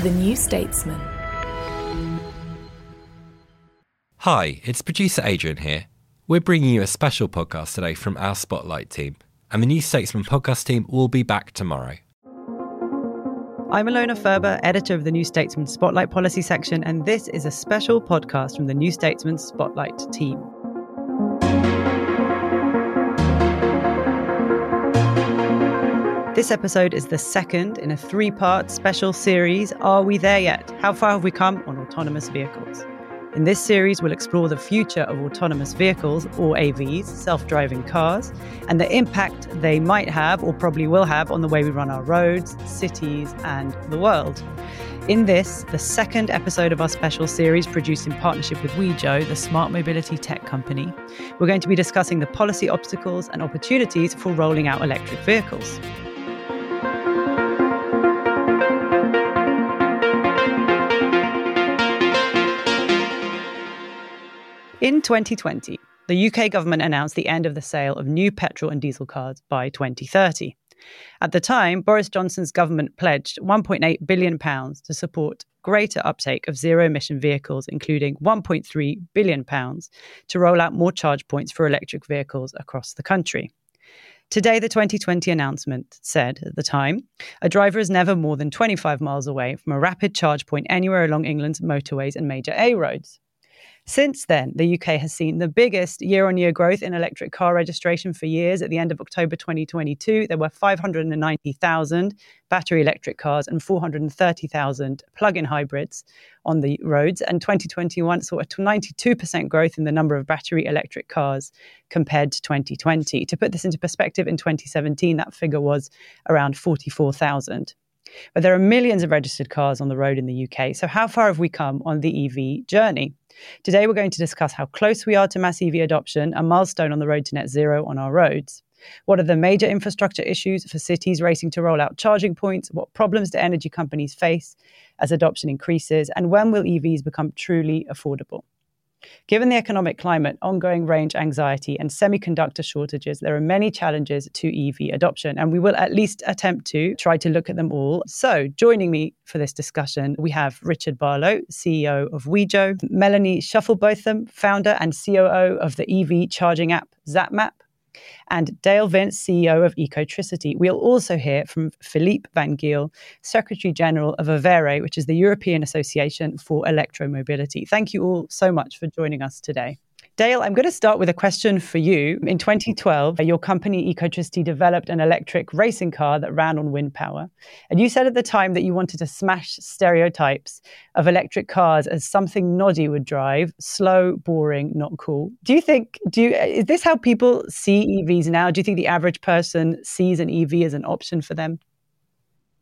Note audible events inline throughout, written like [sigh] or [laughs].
The New Statesman. Hi, it's producer Adrian here. We're bringing you a special podcast today from our Spotlight team, and the New Statesman podcast team will be back tomorrow. I'm Alona Ferber, editor of the New Statesman Spotlight Policy section, and this is a special podcast from the New Statesman Spotlight team. This episode is the second in a three part special series Are We There Yet? How Far Have We Come on Autonomous Vehicles? In this series, we'll explore the future of autonomous vehicles, or AVs, self driving cars, and the impact they might have or probably will have on the way we run our roads, cities, and the world. In this, the second episode of our special series produced in partnership with Wejo, the smart mobility tech company, we're going to be discussing the policy obstacles and opportunities for rolling out electric vehicles. In 2020, the UK government announced the end of the sale of new petrol and diesel cars by 2030. At the time, Boris Johnson's government pledged £1.8 billion to support greater uptake of zero emission vehicles, including £1.3 billion to roll out more charge points for electric vehicles across the country. Today, the 2020 announcement said at the time a driver is never more than 25 miles away from a rapid charge point anywhere along England's motorways and major A roads. Since then, the UK has seen the biggest year on year growth in electric car registration for years. At the end of October 2022, there were 590,000 battery electric cars and 430,000 plug in hybrids on the roads. And 2021 saw a 92% growth in the number of battery electric cars compared to 2020. To put this into perspective, in 2017, that figure was around 44,000. But there are millions of registered cars on the road in the UK. So, how far have we come on the EV journey? Today, we're going to discuss how close we are to mass EV adoption, a milestone on the road to net zero on our roads. What are the major infrastructure issues for cities racing to roll out charging points? What problems do energy companies face as adoption increases? And when will EVs become truly affordable? Given the economic climate, ongoing range anxiety, and semiconductor shortages, there are many challenges to EV adoption, and we will at least attempt to try to look at them all. So, joining me for this discussion, we have Richard Barlow, CEO of Wejo, Melanie Shufflebotham, founder and COO of the EV charging app ZapMap, and Dale Vince, CEO of Ecotricity. We'll also hear from Philippe Vangeel, Secretary General of AVERE, which is the European Association for Electromobility. Thank you all so much for joining us today. Dale, I'm going to start with a question for you. In 2012, your company Ecotricity developed an electric racing car that ran on wind power. And you said at the time that you wanted to smash stereotypes of electric cars as something noddy would drive, slow, boring, not cool. Do you think do you is this how people see EVs now? Do you think the average person sees an EV as an option for them?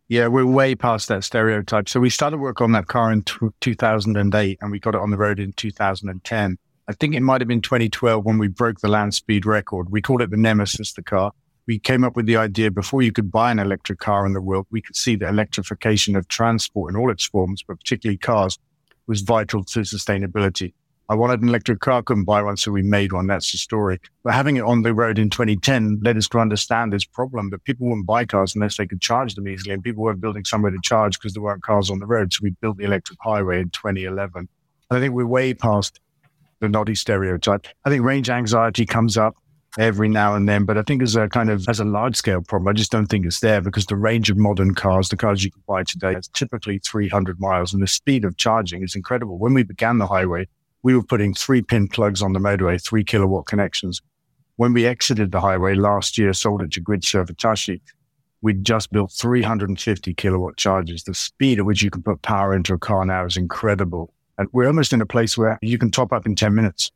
Yeah, we're way past that stereotype. So we started work on that car in t- 2008 and we got it on the road in 2010. I think it might have been 2012 when we broke the land speed record. We called it the Nemesis, the car. We came up with the idea before you could buy an electric car in the world, we could see that electrification of transport in all its forms, but particularly cars, was vital to sustainability. I wanted an electric car, couldn't buy one, so we made one. That's the story. But having it on the road in 2010 led us to understand this problem that people wouldn't buy cars unless they could charge them easily, and people weren't building somewhere to charge because there weren't cars on the road. So we built the electric highway in 2011. And I think we're way past the Noddy stereotype. I think range anxiety comes up every now and then, but I think as a kind of as a large scale problem, I just don't think it's there because the range of modern cars, the cars you can buy today, is typically 300 miles, and the speed of charging is incredible. When we began the highway, we were putting three pin plugs on the motorway, three kilowatt connections. When we exited the highway last year, sold it to Gridserve Hitachi, we'd just built 350 kilowatt chargers. The speed at which you can put power into a car now is incredible. And we're almost in a place where you can top up in 10 minutes.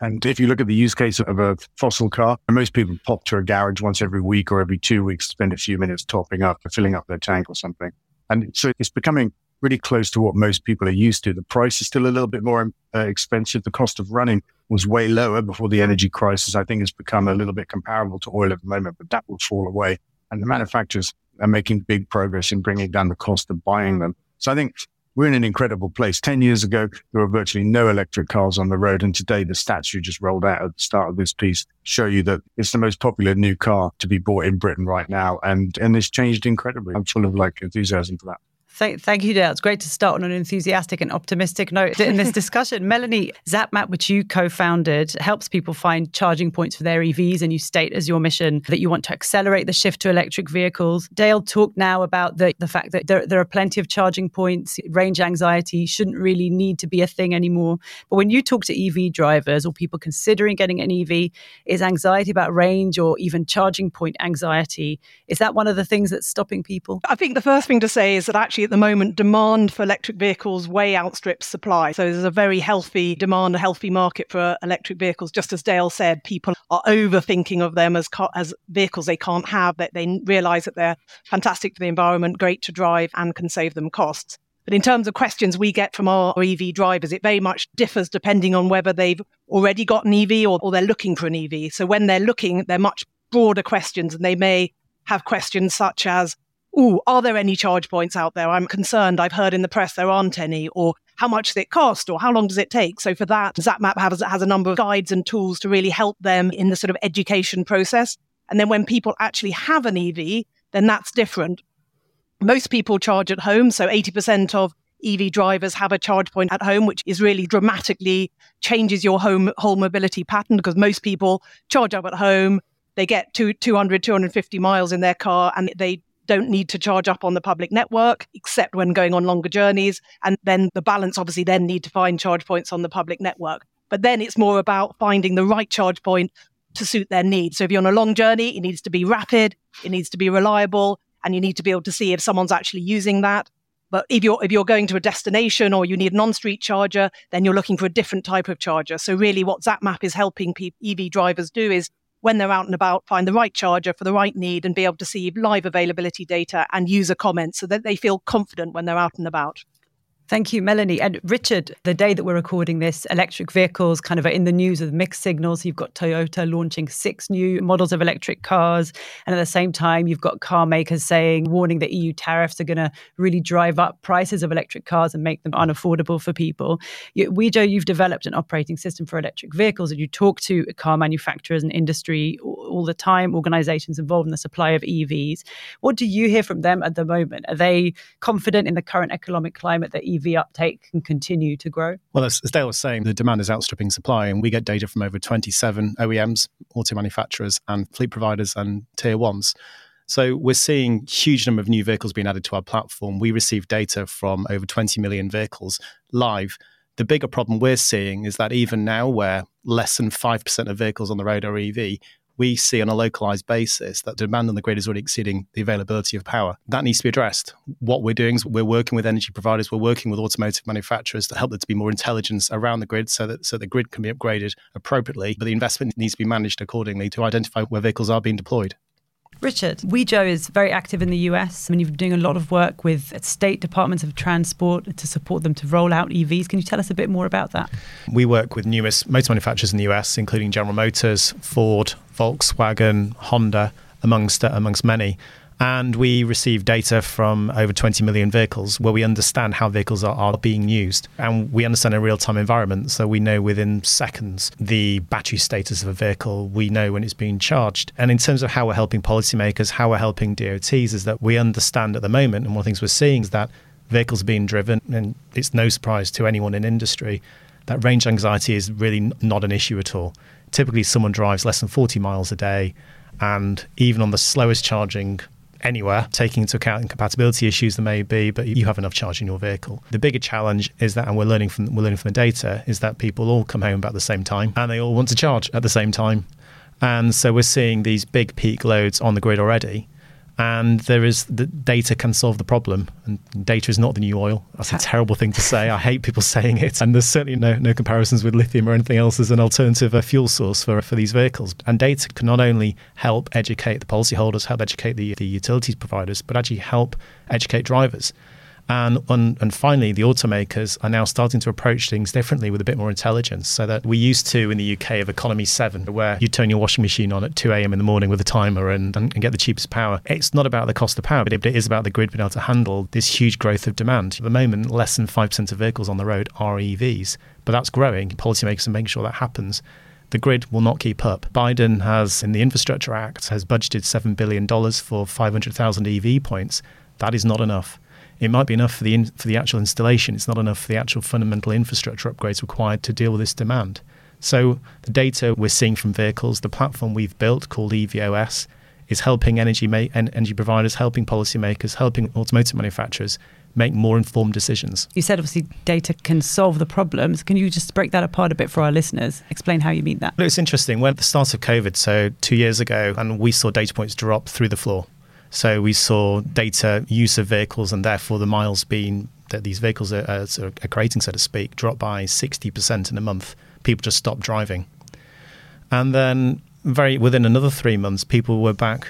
And if you look at the use case of a fossil car, most people pop to a garage once every week or every two weeks, spend a few minutes topping up or filling up their tank or something. And so it's becoming really close to what most people are used to. The price is still a little bit more uh, expensive. The cost of running was way lower before the energy crisis. I think has become a little bit comparable to oil at the moment, but that will fall away. And the manufacturers are making big progress in bringing down the cost of buying them. So I think we're in an incredible place. 10 years ago, there were virtually no electric cars on the road. And today, the stats you just rolled out at the start of this piece show you that it's the most popular new car to be bought in Britain right now. And, and it's changed incredibly. I'm full of like enthusiasm for that. Thank, thank you, Dale. It's great to start on an enthusiastic and optimistic note in this [laughs] discussion. Melanie, ZapMap, which you co founded, helps people find charging points for their EVs, and you state as your mission that you want to accelerate the shift to electric vehicles. Dale talked now about the, the fact that there, there are plenty of charging points, range anxiety shouldn't really need to be a thing anymore. But when you talk to EV drivers or people considering getting an EV, is anxiety about range or even charging point anxiety, is that one of the things that's stopping people? I think the first thing to say is that actually at the moment, demand for electric vehicles way outstrips supply. So there's a very healthy demand, a healthy market for electric vehicles. Just as Dale said, people are overthinking of them as as vehicles they can't have. That they realise that they're fantastic for the environment, great to drive, and can save them costs. But in terms of questions we get from our EV drivers, it very much differs depending on whether they've already got an EV or, or they're looking for an EV. So when they're looking, they're much broader questions and they may have questions such as oh, are there any charge points out there? I'm concerned. I've heard in the press there aren't any, or how much does it cost, or how long does it take? So for that, ZapMap has, has a number of guides and tools to really help them in the sort of education process. And then when people actually have an EV, then that's different. Most people charge at home, so 80% of EV drivers have a charge point at home, which is really dramatically changes your home whole mobility pattern because most people charge up at home. They get to 200, 250 miles in their car and they don't need to charge up on the public network except when going on longer journeys. And then the balance obviously then need to find charge points on the public network. But then it's more about finding the right charge point to suit their needs. So if you're on a long journey, it needs to be rapid, it needs to be reliable, and you need to be able to see if someone's actually using that. But if you're if you're going to a destination or you need an on-street charger, then you're looking for a different type of charger. So really, what ZapMap is helping EV drivers do is when they're out and about, find the right charger for the right need and be able to see live availability data and user comments so that they feel confident when they're out and about. Thank you, Melanie. And Richard, the day that we're recording this, electric vehicles kind of are in the news with mixed signals. You've got Toyota launching six new models of electric cars. And at the same time, you've got car makers saying, warning that EU tariffs are going to really drive up prices of electric cars and make them unaffordable for people. You, you've developed an operating system for electric vehicles and you talk to car manufacturers and industry all, all the time, organizations involved in the supply of EVs. What do you hear from them at the moment? Are they confident in the current economic climate that EVs EV uptake can continue to grow? Well, as, as Dale was saying, the demand is outstripping supply, and we get data from over 27 OEMs, auto manufacturers, and fleet providers and tier ones. So we're seeing huge number of new vehicles being added to our platform. We receive data from over 20 million vehicles live. The bigger problem we're seeing is that even now, where less than 5% of vehicles on the road are EV, we see on a localized basis that demand on the grid is already exceeding the availability of power. That needs to be addressed. What we're doing is we're working with energy providers, we're working with automotive manufacturers to help there to be more intelligence around the grid so that so the grid can be upgraded appropriately, but the investment needs to be managed accordingly to identify where vehicles are being deployed. Richard, Wejo is very active in the US. I mean, you've been doing a lot of work with state departments of transport to support them to roll out EVs. Can you tell us a bit more about that? We work with numerous motor manufacturers in the US, including General Motors, Ford, Volkswagen, Honda, amongst uh, amongst many. And we receive data from over 20 million vehicles where we understand how vehicles are, are being used. And we understand a real time environment. So we know within seconds the battery status of a vehicle. We know when it's being charged. And in terms of how we're helping policymakers, how we're helping DOTs, is that we understand at the moment, and one of the things we're seeing is that vehicles are being driven, and it's no surprise to anyone in industry that range anxiety is really not an issue at all. Typically, someone drives less than 40 miles a day, and even on the slowest charging anywhere, taking into account incompatibility issues there may be, but you have enough charge in your vehicle. The bigger challenge is that, and we're learning from we're learning from the data, is that people all come home about the same time and they all want to charge at the same time. And so we're seeing these big peak loads on the grid already and there is the data can solve the problem. And data is not the new oil. That's a terrible thing to say. I hate people [laughs] saying it. And there's certainly no, no comparisons with lithium or anything else as an alternative uh, fuel source for, for these vehicles. And data can not only help educate the policyholders help educate the, the utilities providers but actually help educate drivers and, and, and finally, the automakers are now starting to approach things differently with a bit more intelligence. So that we used to in the UK of Economy 7, where you turn your washing machine on at 2 a.m. in the morning with a timer and, and, and get the cheapest power. It's not about the cost of power, but it is about the grid being able to handle this huge growth of demand. At the moment, less than 5% of vehicles on the road are EVs, but that's growing. Policymakers are making sure that happens the grid will not keep up. Biden has, in the Infrastructure Act, has budgeted $7 billion for 500,000 EV points. That is not enough It might be enough for the in, for the actual installation. It's not enough for the actual fundamental infrastructure upgrades required to deal with this demand. So the data we're seeing from vehicles, the platform we've built called EVOS, is helping energy ma- energy providers, helping policymakers, helping automotive manufacturers make more informed decisions. You said obviously data can solve the problems. Can you just break that apart a bit for our listeners? Explain how you mean that. It's interesting. When at the start of COVID, so two years ago, and we saw data points drop through the floor. So we saw data use of vehicles and therefore the miles being that these vehicles are, are, are creating, so to speak, drop by 60% in a month. People just stopped driving. And then very within another three months, people were back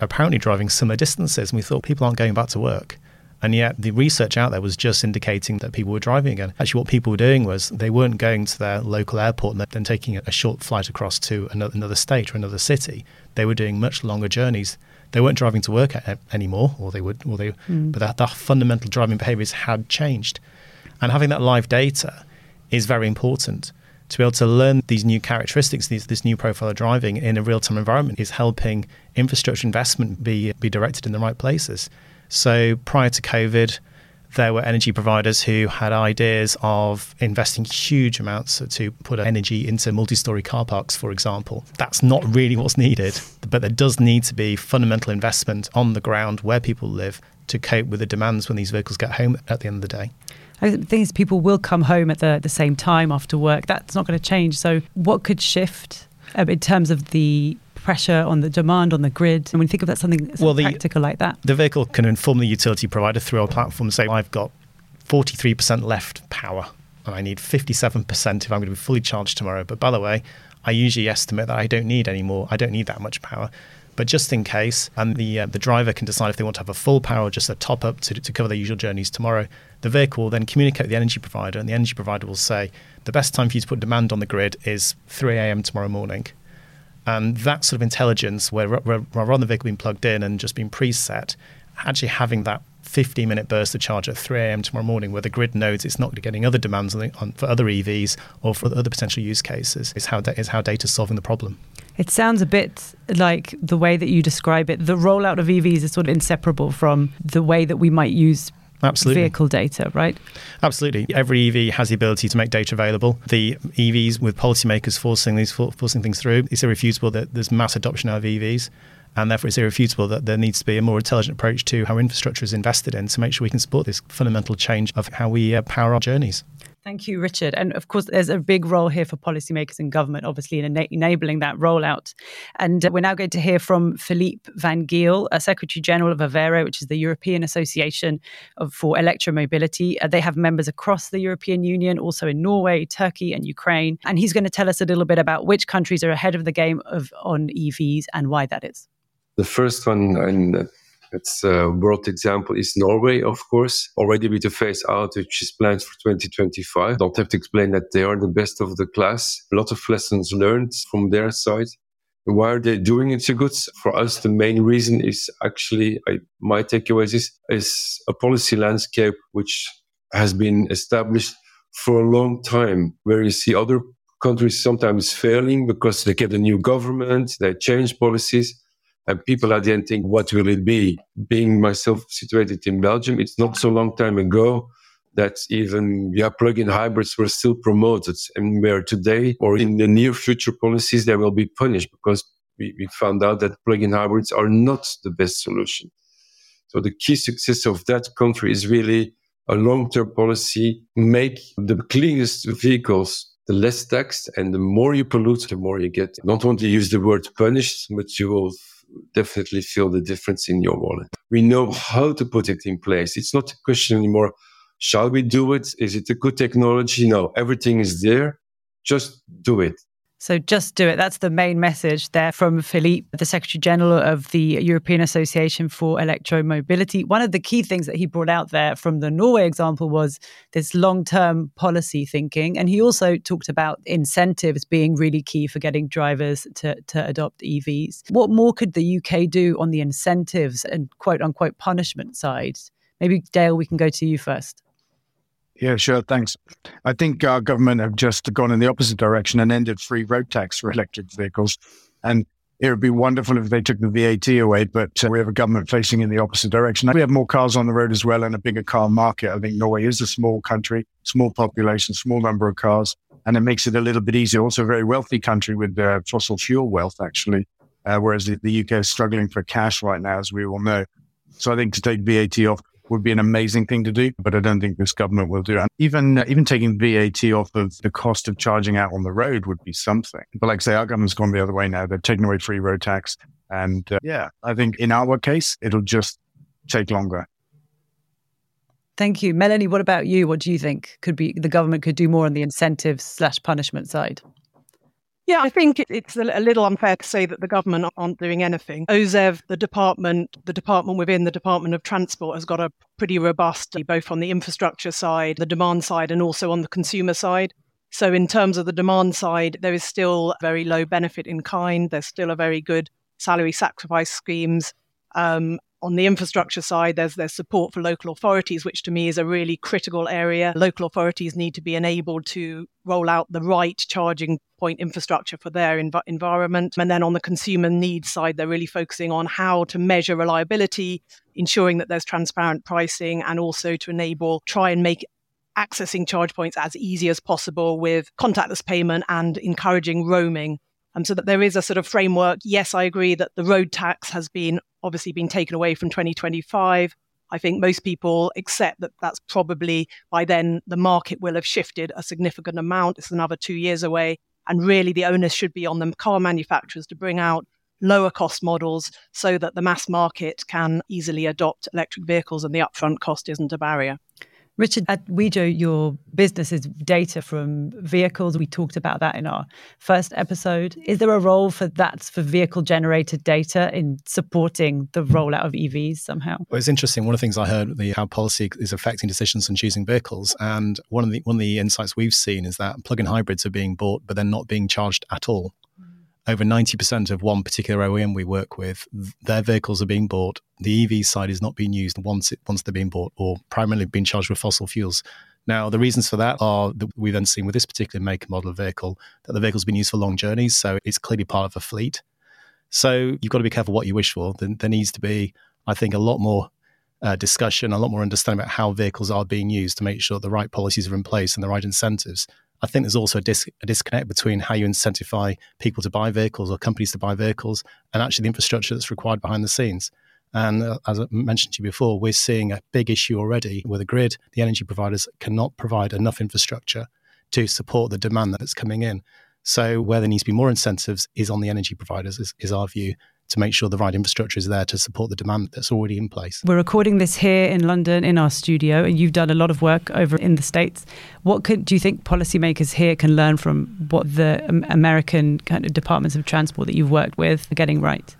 apparently driving similar distances. And we thought people aren't going back to work. And yet, the research out there was just indicating that people were driving again. Actually, what people were doing was they weren't going to their local airport and then taking a short flight across to another, another state or another city. They were doing much longer journeys. They weren't driving to work a- anymore, or they would, or they, mm. but that, that fundamental driving behaviors had changed. And having that live data is very important to be able to learn these new characteristics, these, this new profile of driving in a real time environment is helping infrastructure investment be, be directed in the right places. So prior to COVID, there were energy providers who had ideas of investing huge amounts to put energy into multi story car parks, for example. That's not really what's needed, but there does need to be fundamental investment on the ground where people live to cope with the demands when these vehicles get home at the end of the day. I think people will come home at the, the same time after work. That's not going to change. So, what could shift uh, in terms of the pressure on the demand on the grid. And when you think of that something well, the, practical like that, the vehicle can inform the utility provider through our platform. And say, I've got 43% left power, and I need 57% if I'm going to be fully charged tomorrow. But by the way, I usually estimate that I don't need any more. I don't need that much power. But just in case, and the uh, the driver can decide if they want to have a full power or just a top up to, to cover their usual journeys tomorrow, the vehicle will then communicate with the energy provider, and the energy provider will say the best time for you to put demand on the grid is 3 a.m. tomorrow morning. And that sort of intelligence, where rather than the vehicle being plugged in and just being preset, actually having that 15 minute burst of charge at 3 a.m. tomorrow morning, where the grid knows it's not getting other demands on, on, for other EVs or for other potential use cases, is how, da- is how data is solving the problem. It sounds a bit like the way that you describe it. The rollout of EVs is sort of inseparable from the way that we might use Absolutely. vehicle data, right? Absolutely. Every EV has the ability to make data available. The EVs, with policymakers forcing these forcing things through, it's irrefutable that there's mass adoption of EVs. And therefore, it's irrefutable that there needs to be a more intelligent approach to how infrastructure is invested in to make sure we can support this fundamental change of how we uh, power our journeys. Thank you, Richard. And of course, there's a big role here for policymakers and government, obviously, in ena- enabling that rollout. And uh, we're now going to hear from Philippe Vangeel, a Secretary General of AVERE, which is the European Association of, for Electromobility. Uh, they have members across the European Union, also in Norway, Turkey, and Ukraine. And he's going to tell us a little bit about which countries are ahead of the game of on EVs and why that is. The first one, and it's a world example is Norway, of course, already with the phase out, which is planned for 2025. Don't have to explain that they are the best of the class. A lot of lessons learned from their side. Why are they doing it so good? For us, the main reason is actually, I, my takeaway is, is a policy landscape which has been established for a long time, where you see other countries sometimes failing because they get a new government, they change policies. And people at the end think, what will it be? Being myself situated in Belgium, it's not so long time ago that even yeah, plug-in hybrids were still promoted. And where today or in the near future policies, they will be punished because we, we found out that plug-in hybrids are not the best solution. So the key success of that country is really a long-term policy, make the cleanest vehicles the less taxed and the more you pollute, the more you get. Don't want to use the word punished, but you will definitely feel the difference in your wallet. We know how to put it in place. It's not a question anymore. Shall we do it? Is it a good technology? No, everything is there. Just do it. So just do it. That's the main message there from Philippe, the Secretary General of the European Association for Electromobility. One of the key things that he brought out there from the Norway example was this long term policy thinking. And he also talked about incentives being really key for getting drivers to, to adopt EVs. What more could the UK do on the incentives and quote unquote punishment side? Maybe, Dale, we can go to you first. Yeah, sure. Thanks. I think our government have just gone in the opposite direction and ended free road tax for electric vehicles. And it would be wonderful if they took the VAT away, but uh, we have a government facing in the opposite direction. We have more cars on the road as well and a bigger car market. I think Norway is a small country, small population, small number of cars, and it makes it a little bit easier. Also, a very wealthy country with uh, fossil fuel wealth, actually, uh, whereas the, the UK is struggling for cash right now, as we all know. So I think to take VAT off would be an amazing thing to do, but I don't think this government will do it. Even uh, even taking VAT off of the cost of charging out on the road would be something. But like I say, our government's gone the other way now. They've taken away free road tax, and uh, yeah, I think in our case, it'll just take longer. Thank you, Melanie. What about you? What do you think could be the government could do more on the incentives slash punishment side? Yeah, I think it's a little unfair to say that the government aren't doing anything. OZEV, the department, the department within the Department of Transport has got a pretty robust, both on the infrastructure side, the demand side, and also on the consumer side. So, in terms of the demand side, there is still very low benefit in kind. There's still a very good salary sacrifice schemes. Um, on the infrastructure side, there's there's support for local authorities, which to me is a really critical area. Local authorities need to be enabled to roll out the right charging point infrastructure for their env- environment. And then on the consumer needs side, they're really focusing on how to measure reliability, ensuring that there's transparent pricing, and also to enable try and make accessing charge points as easy as possible with contactless payment and encouraging roaming so that there is a sort of framework. Yes, I agree that the road tax has been obviously been taken away from 2025. I think most people accept that that's probably by then the market will have shifted a significant amount. It's another two years away. And really, the onus should be on the car manufacturers to bring out lower cost models so that the mass market can easily adopt electric vehicles and the upfront cost isn't a barrier. Richard, at Wejo, your business is data from vehicles. We talked about that in our first episode. Is there a role for that, for vehicle generated data in supporting the rollout of EVs somehow? Well, it's interesting. One of the things I heard, the, how policy is affecting decisions on choosing vehicles. And one of the, one of the insights we've seen is that plug in hybrids are being bought, but they're not being charged at all over 90% of one particular OEM we work with, their vehicles are being bought. The EV side is not being used once it, once they're being bought or primarily being charged with fossil fuels. Now, the reasons for that are that we've then seen with this particular make and model of vehicle that the vehicle's been used for long journeys, so it's clearly part of a fleet. So you've got to be careful what you wish for. There, there needs to be, I think, a lot more uh, discussion, a lot more understanding about how vehicles are being used to make sure the right policies are in place and the right incentives I think there's also a, dis- a, disconnect between how you incentivize people to buy vehicles or companies to buy vehicles and actually the infrastructure that's required behind the scenes. And uh, as I mentioned to you before, we're seeing a big issue already where the grid, the energy providers cannot provide enough infrastructure to support the demand that's coming in. So, where there needs to be more incentives is on the energy providers, is, is our view to make sure the right infrastructure is there to support the demand that's already in place. We're recording this here in London in our studio, and you've done a lot of work over in the States. What could, do you think policymakers here can learn from what the American kind of departments of transport that you've worked with are getting right?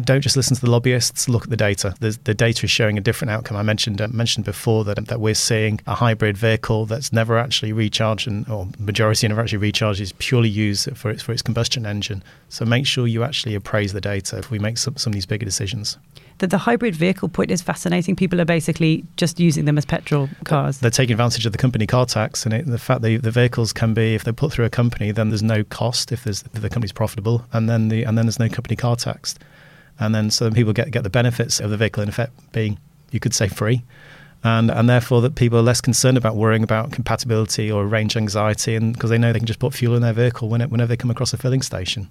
Don't just listen to the lobbyists. Look at the data. The, the data is showing a different outcome. I mentioned uh, mentioned before that that we're seeing a hybrid vehicle that's never actually recharged, and or majority never actually recharged is purely used for its for its combustion engine. So make sure you actually appraise the data if we make some, some of these bigger decisions. That the hybrid vehicle point is fascinating. People are basically just using them as petrol cars. They're taking advantage of the company car tax and it, the fact that the vehicles can be, if they're put through a company, then there's no cost if, there's, if the company's profitable, and then the and then there's no company car tax and then so people get get the benefits of the vehicle in effect being you could say free. And and therefore that people are less concerned about worrying about compatibility or range anxiety and because they know they can just put fuel in their vehicle when it, whenever they come across a filling station.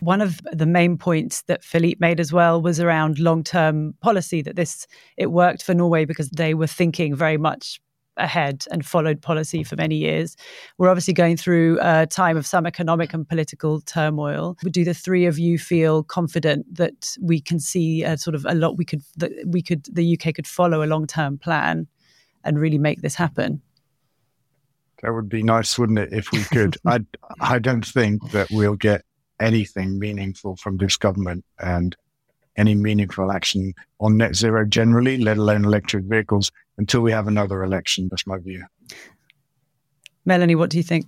One of the main points that Philippe made as well was around long-term policy that this it worked for Norway because they were thinking very much ahead and followed policy for many years. We're obviously going through a time of some economic and political turmoil. Do the three of you feel confident that we can see a sort of a lot we could that we could the UK could follow a long term plan and really make this happen? That would be nice, wouldn't it, if we could? [laughs] I I don't think that we'll get anything meaningful from this government and any meaningful action on net zero generally, let alone electric vehicles, until we have another election. That's my view. Melanie, what do you think?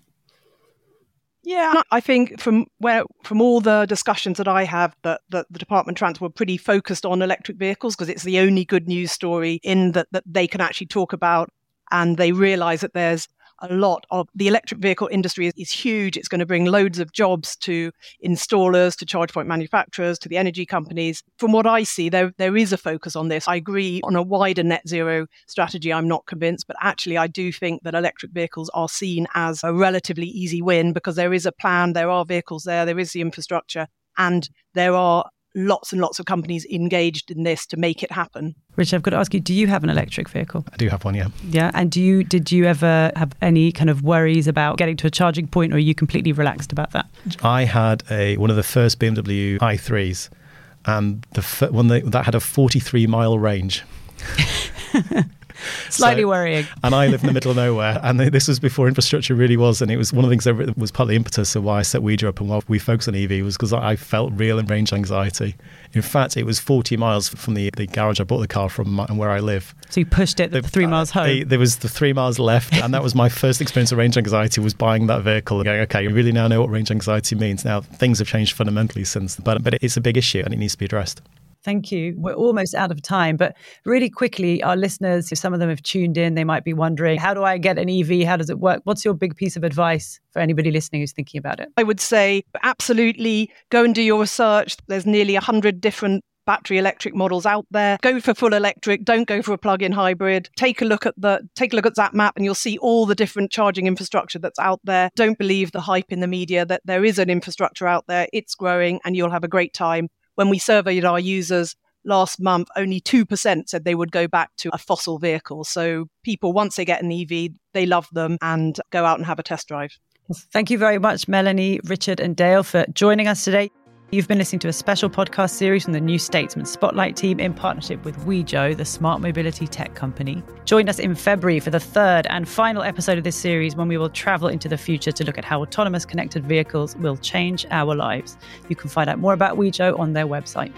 Yeah, I think from where from all the discussions that I have, that, that the Department of Transport were pretty focused on electric vehicles because it's the only good news story in that that they can actually talk about, and they realise that there's a lot of the electric vehicle industry is, is, huge. It's going to bring loads of jobs to installers, to charge point manufacturers, to the energy companies. From what I see, there, there is a focus on this. I agree on a wider net zero strategy. I'm not convinced, but actually, I do think that electric vehicles are seen as a relatively easy win because there is a plan, there are vehicles there, there is the infrastructure, and there are lots and lots of companies engaged in this to make it happen. Richard, I've got to ask you, do you have an electric vehicle? I do have one, yeah. Yeah. And do you did you ever have any kind of worries about getting to a charging point or are you completely relaxed about that? I had a one of the first BMW i3s and the one that, that had a 43 mile range. [laughs] [laughs] Slightly so, worrying. And I live in the middle of [laughs] nowhere. And this was before infrastructure really was. And it was one of the things that was partly impetus of why I set Wejo up and why we focus on EV was because I felt real range anxiety. In fact, it was 40 miles from the, the garage I bought the car from and where I live. So you pushed it the, three uh, miles home? The, there was the three miles left. And that was my first experience of range anxiety was buying that vehicle and going, okay, you really now know what range anxiety means. Now, things have changed fundamentally since, but, but it's a big issue and it needs to be addressed. Thank you. We're almost out of time, but really quickly, our listeners, if some of them have tuned in, they might be wondering, how do I get an EV? How does it work? What's your big piece of advice for anybody listening who's thinking about it? I would say absolutely go and do your research. There's nearly 100 different battery electric models out there. Go for full electric, don't go for a plug-in hybrid. Take a look at the take a look at that map and you'll see all the different charging infrastructure that's out there. Don't believe the hype in the media that there is an infrastructure out there. It's growing and you'll have a great time when we surveyed our users last month, only 2% said they would go back to a fossil vehicle. So people, once they get an EV, they love them and go out and have a test drive. Thank you very much, Melanie, Richard, and Dale, for joining us today. You've been listening to a special podcast series from the New Statesman Spotlight team in partnership with Wejo, the smart mobility tech company. Join us in February for the third and final episode of this series when we will travel into the future to look at how autonomous connected vehicles will change our lives. You can find out more about Wejo on their website.